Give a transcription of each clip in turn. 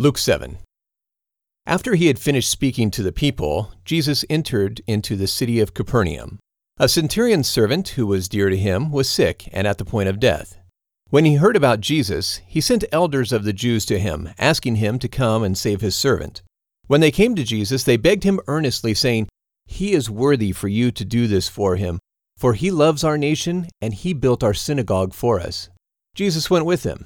Luke 7. After he had finished speaking to the people, Jesus entered into the city of Capernaum. A centurion's servant who was dear to him was sick and at the point of death. When he heard about Jesus, he sent elders of the Jews to him, asking him to come and save his servant. When they came to Jesus, they begged him earnestly, saying, He is worthy for you to do this for him, for he loves our nation, and he built our synagogue for us. Jesus went with them.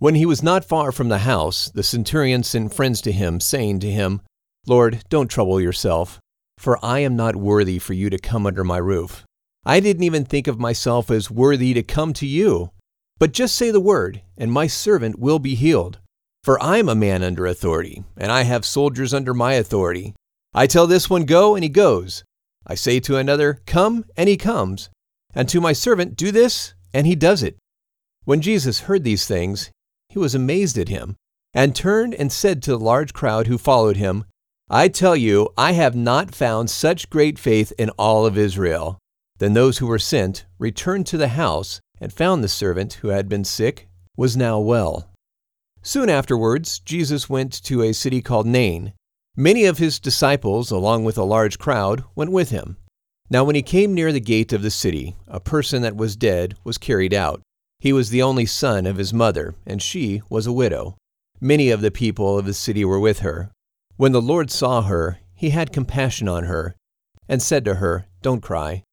When he was not far from the house, the centurion sent friends to him, saying to him, Lord, don't trouble yourself, for I am not worthy for you to come under my roof. I didn't even think of myself as worthy to come to you. But just say the word, and my servant will be healed. For I am a man under authority, and I have soldiers under my authority. I tell this one, Go, and he goes. I say to another, Come, and he comes. And to my servant, Do this, and he does it. When Jesus heard these things, he was amazed at him, and turned and said to the large crowd who followed him, I tell you, I have not found such great faith in all of Israel. Then those who were sent returned to the house and found the servant who had been sick was now well. Soon afterwards, Jesus went to a city called Nain. Many of his disciples, along with a large crowd, went with him. Now, when he came near the gate of the city, a person that was dead was carried out he was the only son of his mother, and she was a widow. Many of the people of the city were with her. When the Lord saw her, he had compassion on her, and said to her, Don't cry.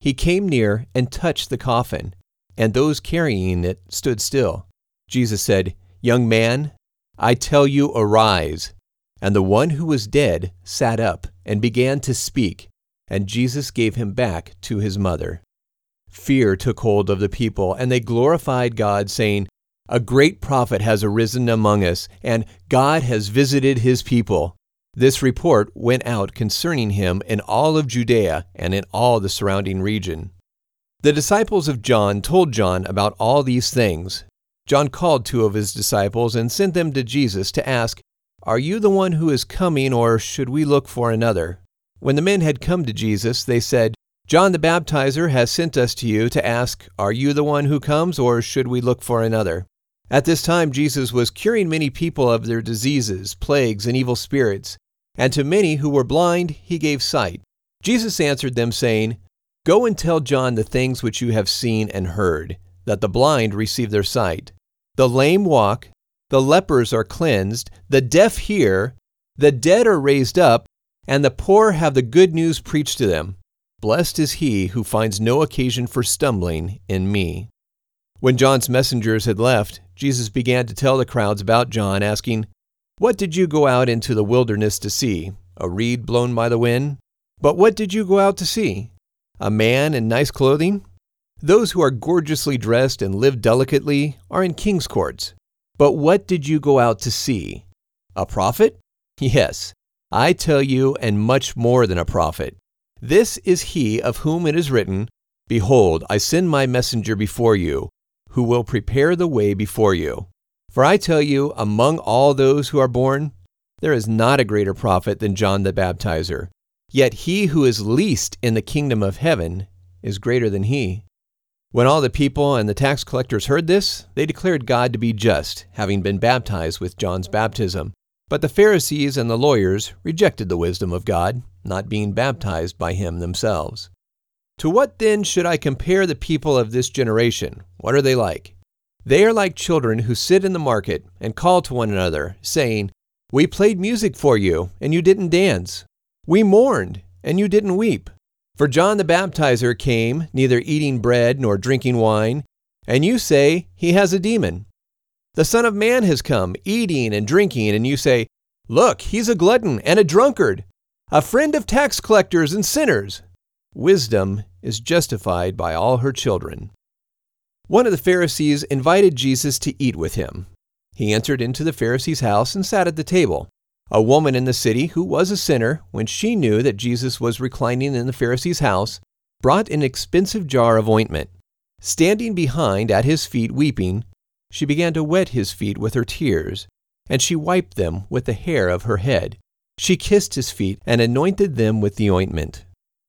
He came near and touched the coffin, and those carrying it stood still. Jesus said, Young man, I tell you, arise. And the one who was dead sat up and began to speak, and Jesus gave him back to his mother. Fear took hold of the people, and they glorified God, saying, A great prophet has arisen among us, and God has visited his people. This report went out concerning him in all of Judea and in all the surrounding region. The disciples of John told John about all these things. John called two of his disciples and sent them to Jesus to ask, Are you the one who is coming, or should we look for another? When the men had come to Jesus, they said, John the Baptizer has sent us to you to ask, Are you the one who comes, or should we look for another? At this time, Jesus was curing many people of their diseases, plagues, and evil spirits, and to many who were blind, he gave sight. Jesus answered them, saying, Go and tell John the things which you have seen and heard, that the blind receive their sight, the lame walk, the lepers are cleansed, the deaf hear, the dead are raised up, and the poor have the good news preached to them. Blessed is he who finds no occasion for stumbling in me. When John's messengers had left, Jesus began to tell the crowds about John, asking, What did you go out into the wilderness to see? A reed blown by the wind? But what did you go out to see? A man in nice clothing? Those who are gorgeously dressed and live delicately are in king's courts. But what did you go out to see? A prophet? Yes, I tell you, and much more than a prophet. This is he of whom it is written, Behold, I send my messenger before you, who will prepare the way before you. For I tell you, among all those who are born, there is not a greater prophet than John the Baptizer. Yet he who is least in the kingdom of heaven is greater than he. When all the people and the tax collectors heard this, they declared God to be just, having been baptized with John's baptism. But the Pharisees and the lawyers rejected the wisdom of God, not being baptized by him themselves. To what then should I compare the people of this generation? What are they like? They are like children who sit in the market and call to one another, saying, We played music for you, and you didn't dance. We mourned, and you didn't weep. For John the Baptizer came, neither eating bread nor drinking wine, and you say, He has a demon. The Son of Man has come, eating and drinking, and you say, Look, he's a glutton and a drunkard, a friend of tax collectors and sinners. Wisdom is justified by all her children. One of the Pharisees invited Jesus to eat with him. He entered into the Pharisee's house and sat at the table. A woman in the city who was a sinner, when she knew that Jesus was reclining in the Pharisee's house, brought an expensive jar of ointment. Standing behind at his feet weeping, she began to wet his feet with her tears, and she wiped them with the hair of her head. She kissed his feet and anointed them with the ointment.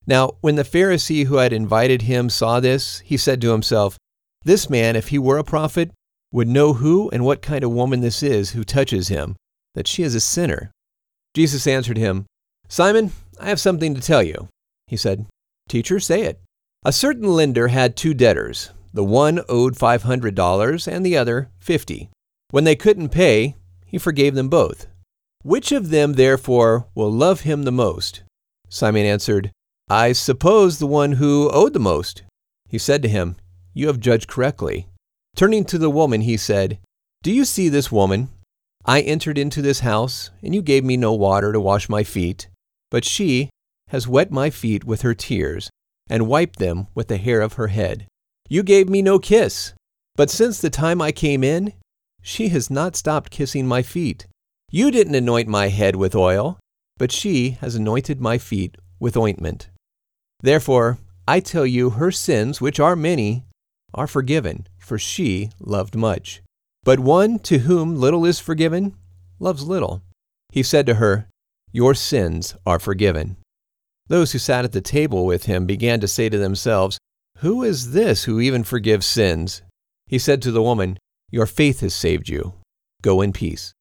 Now, when the Pharisee who had invited him saw this, he said to himself, This man, if he were a prophet, would know who and what kind of woman this is who touches him, that she is a sinner. Jesus answered him, Simon, I have something to tell you. He said, Teacher, say it. A certain lender had two debtors. The one owed $500 and the other 50. When they couldn't pay, he forgave them both. Which of them, therefore, will love him the most? Simon answered, I suppose the one who owed the most. He said to him, You have judged correctly. Turning to the woman, he said, Do you see this woman? I entered into this house, and you gave me no water to wash my feet, but she has wet my feet with her tears, and wiped them with the hair of her head. You gave me no kiss, but since the time I came in, she has not stopped kissing my feet. You didn't anoint my head with oil, but she has anointed my feet with ointment. Therefore, I tell you, her sins, which are many, are forgiven, for she loved much. But one to whom little is forgiven loves little. He said to her, Your sins are forgiven. Those who sat at the table with him began to say to themselves, Who is this who even forgives sins? He said to the woman, Your faith has saved you. Go in peace.